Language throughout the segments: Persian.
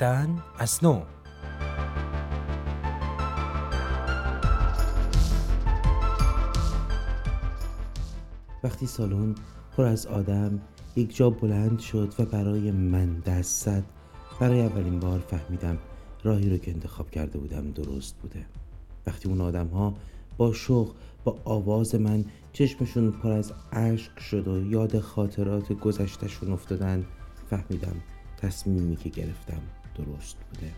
زیستن از نو. وقتی سالن پر از آدم یک جا بلند شد و برای من دست زد برای اولین بار فهمیدم راهی رو که انتخاب کرده بودم درست بوده. وقتی اون آدم ها با شوق با آواز من چشمشون پر از اشک شد و یاد خاطرات گذشتشون افتادن فهمیدم تصمیمی که گرفتم درست بوده.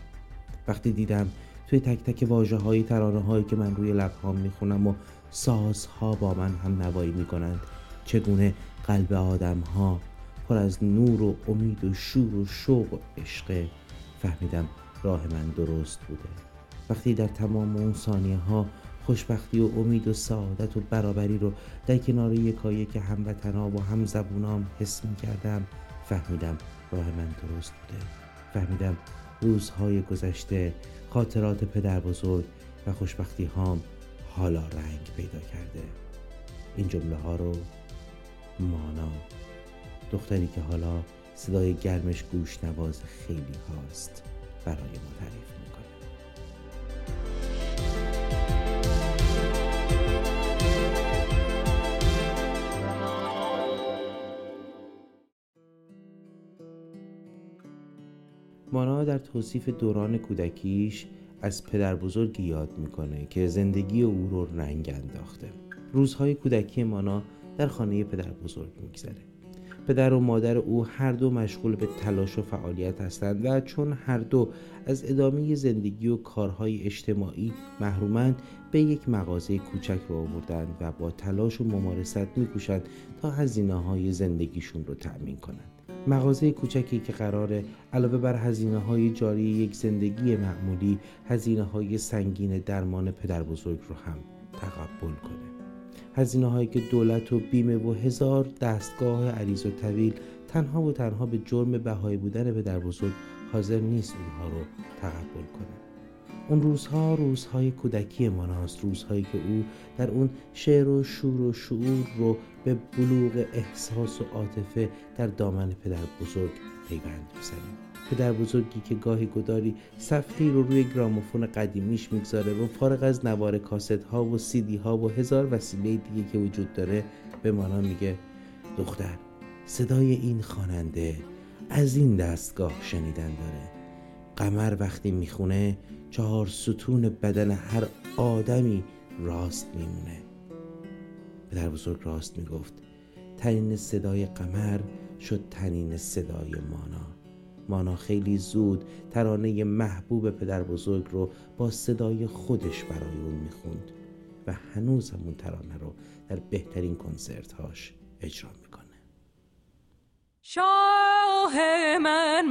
وقتی دیدم توی تک تک واجه های ترانه هایی که من روی لبهام می‌خونم و سازها با من هم نوایی می‌کنند چگونه قلب آدم ها پر از نور و امید و شور و شوق و عشق فهمیدم راه من درست بوده. وقتی در تمام اون ثانیه ها خوشبختی و امید و سعادت و برابری رو در کنار یکایی که هموطنا و هم زبونام حس می کردم فهمیدم راه من درست بوده. فهمیدم روزهای گذشته خاطرات پدر بزرگ و خوشبختی هام حالا رنگ پیدا کرده. این جمله ها رو مانا. دختری که حالا صدای گرمش گوش نواز خیلی هاست برای ما تعریف مانا در توصیف دوران کودکیش از پدر بزرگ یاد می‌کنه که زندگی او رو رنگ انداخته. روزهای کودکی مانا در خانه پدر بزرگ میگذره. پدر و مادر او هر دو مشغول به تلاش و فعالیت هستند و چون هر دو از ادامه زندگی و کارهای اجتماعی محرومند به یک مغازه کوچک رو آوردند و با تلاش و ممارست میکوشند تا هزینه های زندگیشون رو تأمین کنند. مغازه کوچکی که قراره علاوه بر هزینه های جاری یک زندگی معمولی هزینه های سنگین درمان پدر بزرگ رو هم تقبل کنه. هزینه هایی که دولت و بیمه و هزار دستگاه عریض و طویل تنها و تنها به جرم بهایی بودن پدر بزرگ حاضر نیست اونها رو تقبل کنه. اون روزها روزهای کودکی ماناست روزهایی که او در اون شعر و شور و شعور رو به بلوغ احساس و عاطفه در دامن پدر بزرگ پیوند می‌زنه. پدر بزرگی که گاهی گداری صفحه رو روی گراموفون قدیمیش می‌گذاره و فارغ از نوار کاست ها و سیدی ها و هزار وسیله دیگه که وجود داره به مانا میگه دختر صدای این خواننده از این دستگاه شنیدن داره. قمر وقتی می‌خونه چهار ستون بدن هر آدمی راست میمونه. پدر بزرگ راست می‌گفت تنین صدای قمر شد تنین صدای مانا. مانا خیلی زود ترانه محبوب پدر بزرگ رو با صدای خودش برای اون می‌خوند و هنوز همون ترانه رو در بهترین کنسرت هاش اجرا می‌کنه. شاه من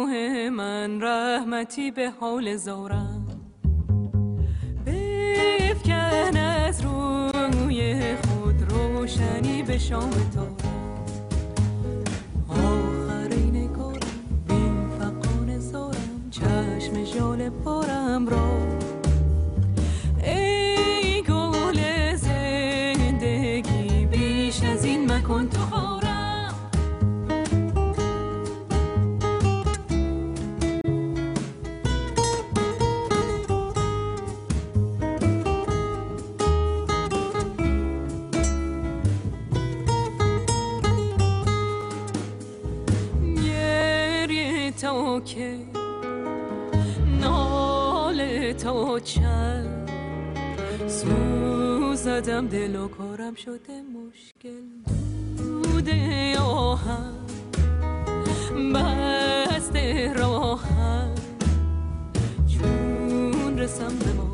ماه من رحمتی به حال زارم. بفکن از روی خود روشنی به شام تو. آخرین کارم بین فقان زارم چشم جال پارم را. ای گل زندگی بیش از این مکن تو که ناله تا چند سوزدم دل و کارم شده مشکل دوده آهم بسته راهم. چون رسم به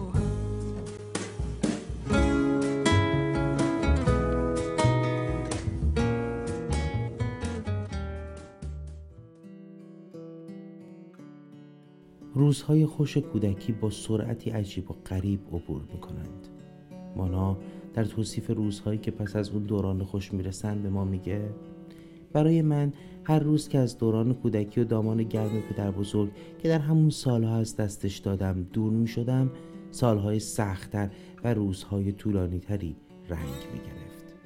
روزهای خوش کودکی با سرعتی عجیب و غریب عبور می کنند مانا در توصیف روزهایی که پس از اون دوران خوش می‌رسند به ما میگه برای من هر روز که از دوران کودکی و دامان گرم پدر بزرگ که در همون سالها از دستش دادم دور می شدم سالهای سختتر و روزهای طولانی تری رنگ می گرفت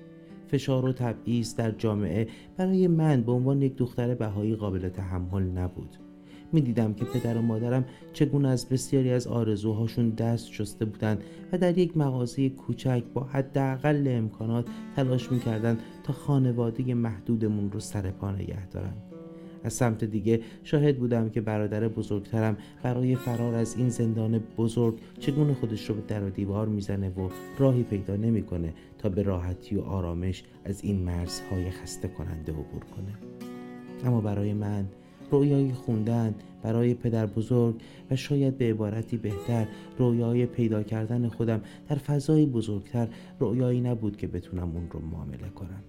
فشار و تبعیض در جامعه برای من به عنوان یک دختر بهایی قابل تحمل نبود. می‌دیدم که پدر و مادرم چگونه از بسیاری از آرزوهاشون دست شسته بودند و در یک مغازه کوچک با حداقل امکانات تلاش می‌کردند تا خانواده محدودمون رو سر پا نگه دارن. از سمت دیگه شاهد بودم که برادر بزرگترم برای فرار از این زندان بزرگ چگونه خودش رو به در و دیوار می‌زنه و راهی پیدا نمی‌کنه تا به راحتی و آرامش از این مرزهای خسته کننده عبور کنه. اما برای من رویای خوندن برای پدر بزرگ و شاید به عبارتی بهتر رویای پیدا کردن خودم در فضای بزرگتر رویایی نبود که بتونم اون رو معامله کنم.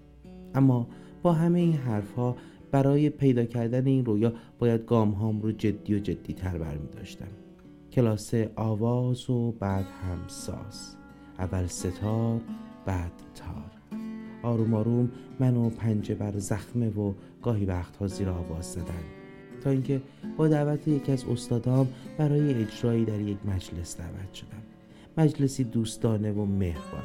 اما با همه این حرفها برای پیدا کردن این رویا باید گام هام رو جدی و جدی تر برمی داشتم کلاس آواز و بعد هم ساز اول ستار بعد تار. آروم آروم منو پنجه بر زخمه و گاهی وقتها زیر آواز زدن. تا اینکه با دعوت یکی از استادام برای اجرایی در یک مجلس دعوت شدم. مجلسی دوستانه و مهربان.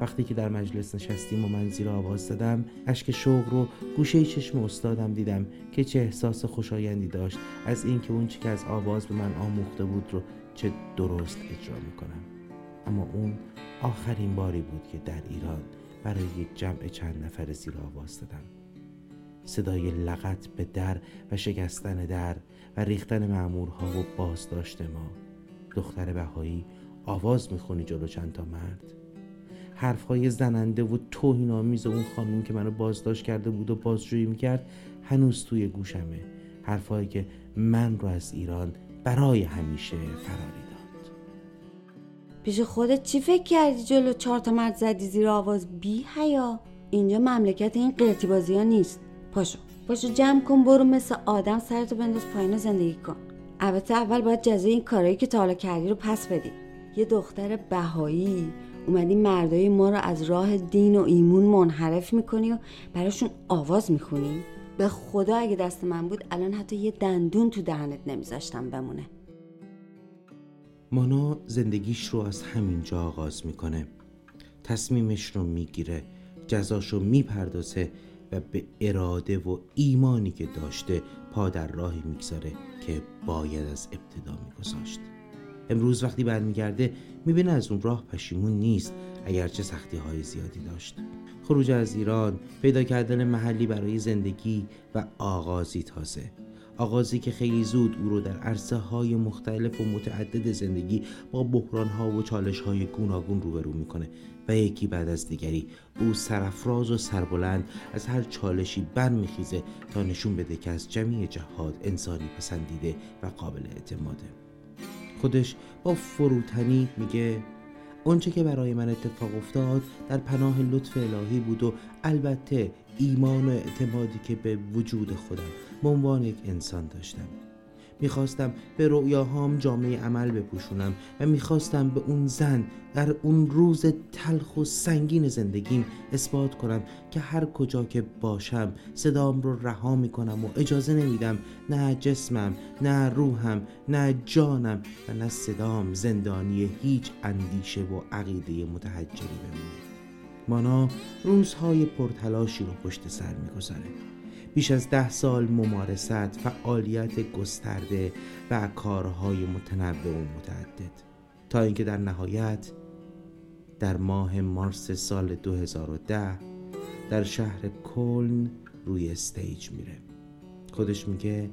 وقتی که در مجلس نشستیم و من زیر آواز زدم اشک شوق رو گوشه چشم استادم دیدم که چه احساس خوشایندی داشت از اینکه اون چی که از آواز به من آموخته بود رو چه درست اجرا می‌کنم. اما اون آخرین باری بود که در ایران برای یک جمع چند نفر زیر آواز دادم صدای لغت به در و شکستن در و ریختن معمورها و بازداشت ما. دختر بهایی آواز می‌خونی جلو چند تا مرد. حرفهای زننده و توهینآمیز اون خانم که منو بازداشت کرده بود و بازجویی می‌کرد هنوز توی گوشمه. حرفهایی که من رو از ایران برای همیشه فراری داد. پیش خودت چی فکر کردی جلو چهار تا مرد زدی زیر آواز؟ بی حیا اینجا مملکت این قرتی بازی ها نیست. پاشو پاشو جمع کن برو مثل آدم سرتو بنداز پایین زندگی کن. البته اول باید جزای این کارهایی که تا حالا کردی رو پس بدی. یه دختر بهایی. اومدی مردای ما رو از راه دین و ایمون منحرف می‌کنی و براشون آواز می‌خونی؟ به خدا اگه دست من بود الان حتی یه دندون تو دهنت نمیذاشتم بمونه. مانا زندگیش رو از همینجا آغاز می‌کنه. تصمیمش رو می‌گیره جزاش رو می‌پردازه و به اراده و ایمانی که داشته پا در راهی می‌گذاره که باید از ابتدا میگذاشت. امروز وقتی برمیگرده می‌بینه از اون راه پشیمون نیست اگرچه سختی های زیادی داشت. خروج از ایران پیدا کردن محلی برای زندگی و آغازی تازه. آغازی که خیلی زود او رو در عرصه های مختلف و متعدد زندگی با بحران ها و چالش های گوناگون روبرو می‌کنه. و یکی بعد از دیگری. او سرفراز و سربلند از هر چالشی برمیخیزه تا نشون بده که از جمعی جهاد انسانی پسندیده و قابل اعتماده. خودش با فروتنی میگه اونچه که برای من اتفاق افتاد در پناه لطف الهی بود و البته ایمان و اعتمادی که به وجود خودم به عنوان یک انسان داشتم. می‌خواستم به رؤیاهام جامعه عمل بپوشونم و می‌خواستم به اون زن در اون روز تلخ و سنگین زندگیم اثبات کنم که هر کجا که باشم صدام رو رها می‌کنم و اجازه نمیدم نه جسمم نه روحم نه جانم و نه صدام زندانی هیچ اندیشه و عقیده متحجری بمونه. مانا روزهای پرتلاشی رو پشت سر می‌گذاره. بیش از ده سال ممارست فعالیت گسترده و کارهای متنوع و متعدد. تا اینکه در نهایت در ماه مارس سال 2010 در شهر کلن روی استیج میره. خودش میگه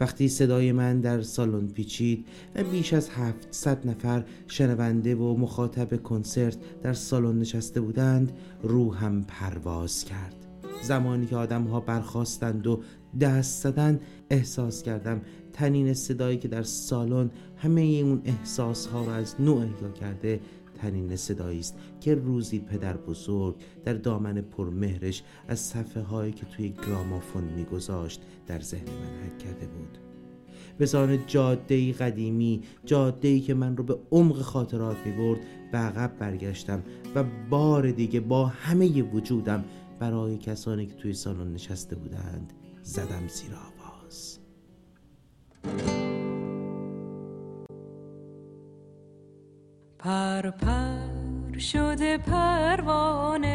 وقتی صدای من در سالن پیچید و بیش از 700 نفر شنونده و مخاطب کنسرت در سالن نشسته بودند روحم پرواز کرد. زمانی که آدم ها برخواستند و دست زدن احساس کردم تنین صدایی که در سالن همه اون احساس ها را از نوع احیا کرده تنین صدایی است که روزی پدر بزرگ در دامن پرمهرش از صفحه هایی که توی گرامافون میگذاشت در ذهن من حک کرده بود. به جاده قدیمی جاده که من رو به عمق خاطرات می برد به عقب برگشتم و بار دیگه با همه وجودم برای کسانی که توی سالن نشسته بودند زدم زیر آواز. پر پر شده پروانه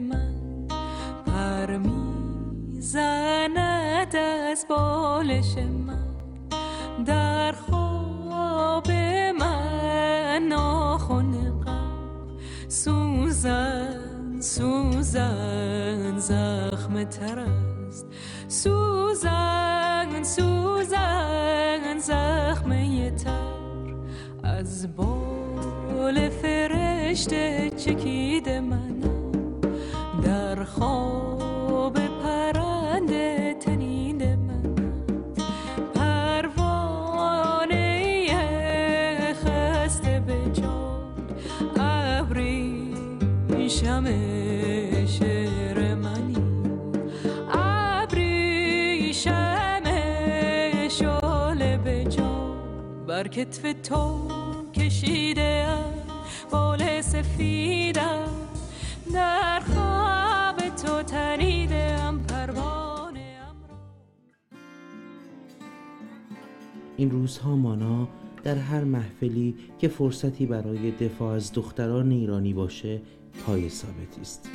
من. پر می‌زند از بال بالش من. در خواب من ناخن غم سوزن سوزن زخم تر است. سوزن سوزن زخم تر. از بال فرشته چکیده من. بر کتف تو کشیده بال سفیدم در خواب تو تنیدم پروانه این روزها مانا در هر محفلی که فرصتی برای دفاع از دختران ایرانی باشه پای ثابتی است.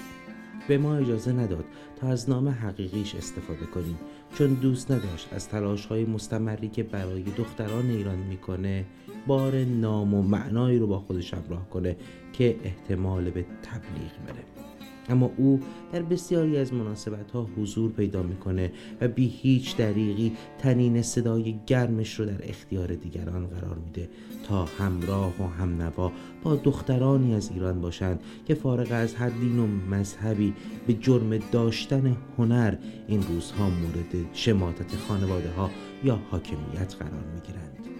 به ما اجازه نداد از نام حقیقیش استفاده کنیم. چون دوست نداشت از تلاش های مستمری که برای دختران ایران می‌کنه بار نام و معنایی رو با خودش همراه کنه که احتمال به تبلیغ بره. اما او در بسیاری از مناسبت ها حضور پیدا می‌کنه و بی هیچ دریغی تنین صدای گرمش رو در اختیار دیگران قرار میده تا همراه و همنوا با دخترانی از ایران باشند که فارغ از هر دین و مذهبی به جرم داشتن هنر این روزها مورد شماتت خانواده ها یا حاکمیت قرار می‌گیرند.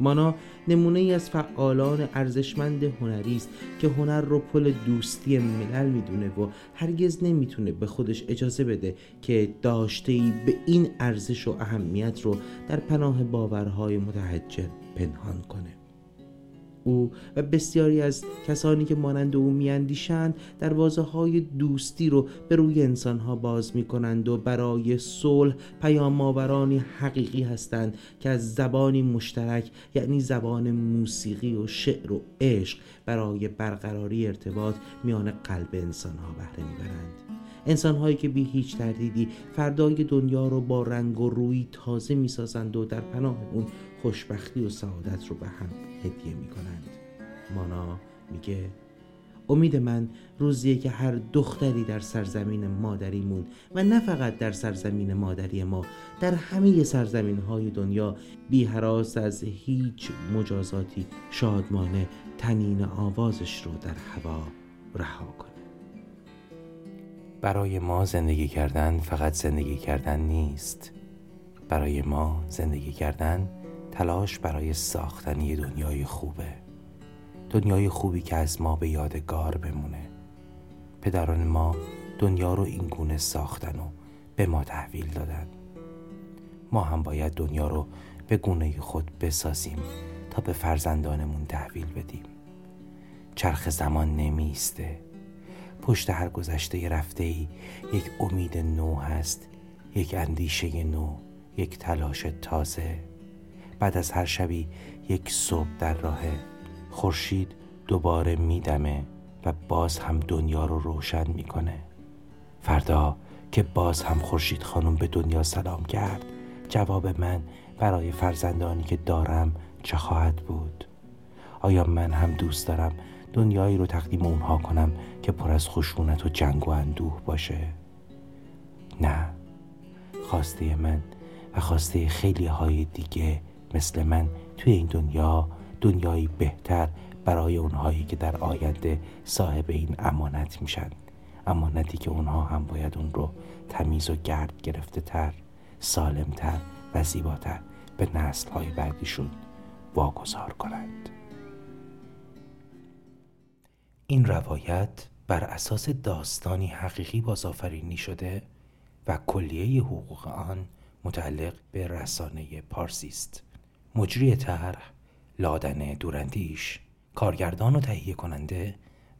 مانا نمونه ای از فعالان ارزشمند هنری است که هنر رو پل دوستی ملل می‌دونه و هرگز نمی‌تونه به خودش اجازه بده که داشته ای به این ارزش و اهمیت رو در پناه باورهای متحجر پنهان کنه. او و بسیاری از کسانی که مانند او میاندیشند دروازه های دوستی رو به روی انسانها باز می کنند و برای صلح پیام آورانی حقیقی هستند که از زبانی مشترک یعنی زبان موسیقی و شعر و عشق برای برقراری ارتباط میان قلب انسانها بهره می‌برند. انسان هایی که بی هیچ تردیدی فردای دنیا رو با رنگ و روی تازه می‌سازند و در پناه اون خوشبختی و سعادت رو به هم هدیه می کنند مانا میگه امید من روزیه که هر دختری در سرزمین مادریمون و نه فقط در سرزمین مادری ما در همه سرزمین های دنیا بی حراس از هیچ مجازاتی شادمانه تنین آوازش رو در هوا رها کنه. برای ما زندگی کردن فقط زندگی کردن نیست. برای ما زندگی کردن تلاش برای ساختن یه دنیای خوبه. دنیای خوبی که از ما به یادگار بمونه. پدران ما دنیا رو این گونه ساختن و به ما تحویل دادن. ما هم باید دنیا رو به گونه خود بسازیم تا به فرزندانمون تحویل بدیم. چرخ زمان نمیسته. پشت هر گذشته رفته ای یک امید نو هست یک اندیشه نو یک تلاش تازه. بعد از هر شبی یک صبح در راهه خورشید دوباره میدمه و باز هم دنیا رو روشن می‌کنه. فردا که باز هم خورشید خانم به دنیا سلام کرد جواب من برای فرزندانی که دارم چه خواهد بود؟ آیا من هم دوست دارم دنیایی رو تقدیم اونها کنم که پر از خشونت و جنگ و اندوه باشه؟ نه. خواسته من و خواسته خیلی های دیگه مثل من توی این دنیا دنیایی بهتر برای اونهایی که در آینده صاحب این امانت میشن. امانتی که اونها هم باید اون رو تمیز و گرد گرفته تر سالمتر و زیباتر به نسل های بعدیشون واگذار کنند. این روایت بر اساس داستانی حقیقی بازآفرینی شده و کلیه حقوق آن متعلق به رسانه پارسی است. مجری طرح لادن دورندیش کارگردان و تهیه کننده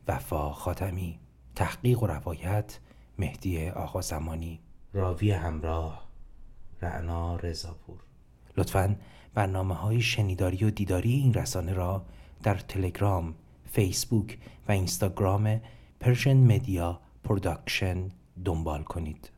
وفا خاتمی تحقیق و روایت مهدی آقا زمانی. راوی همراه رعنا رضاپور. لطفا برنامه های شنیداری و دیداری این رسانه را در تلگرام، فیسبوک و اینستاگرام Persian Media Production دنبال کنید.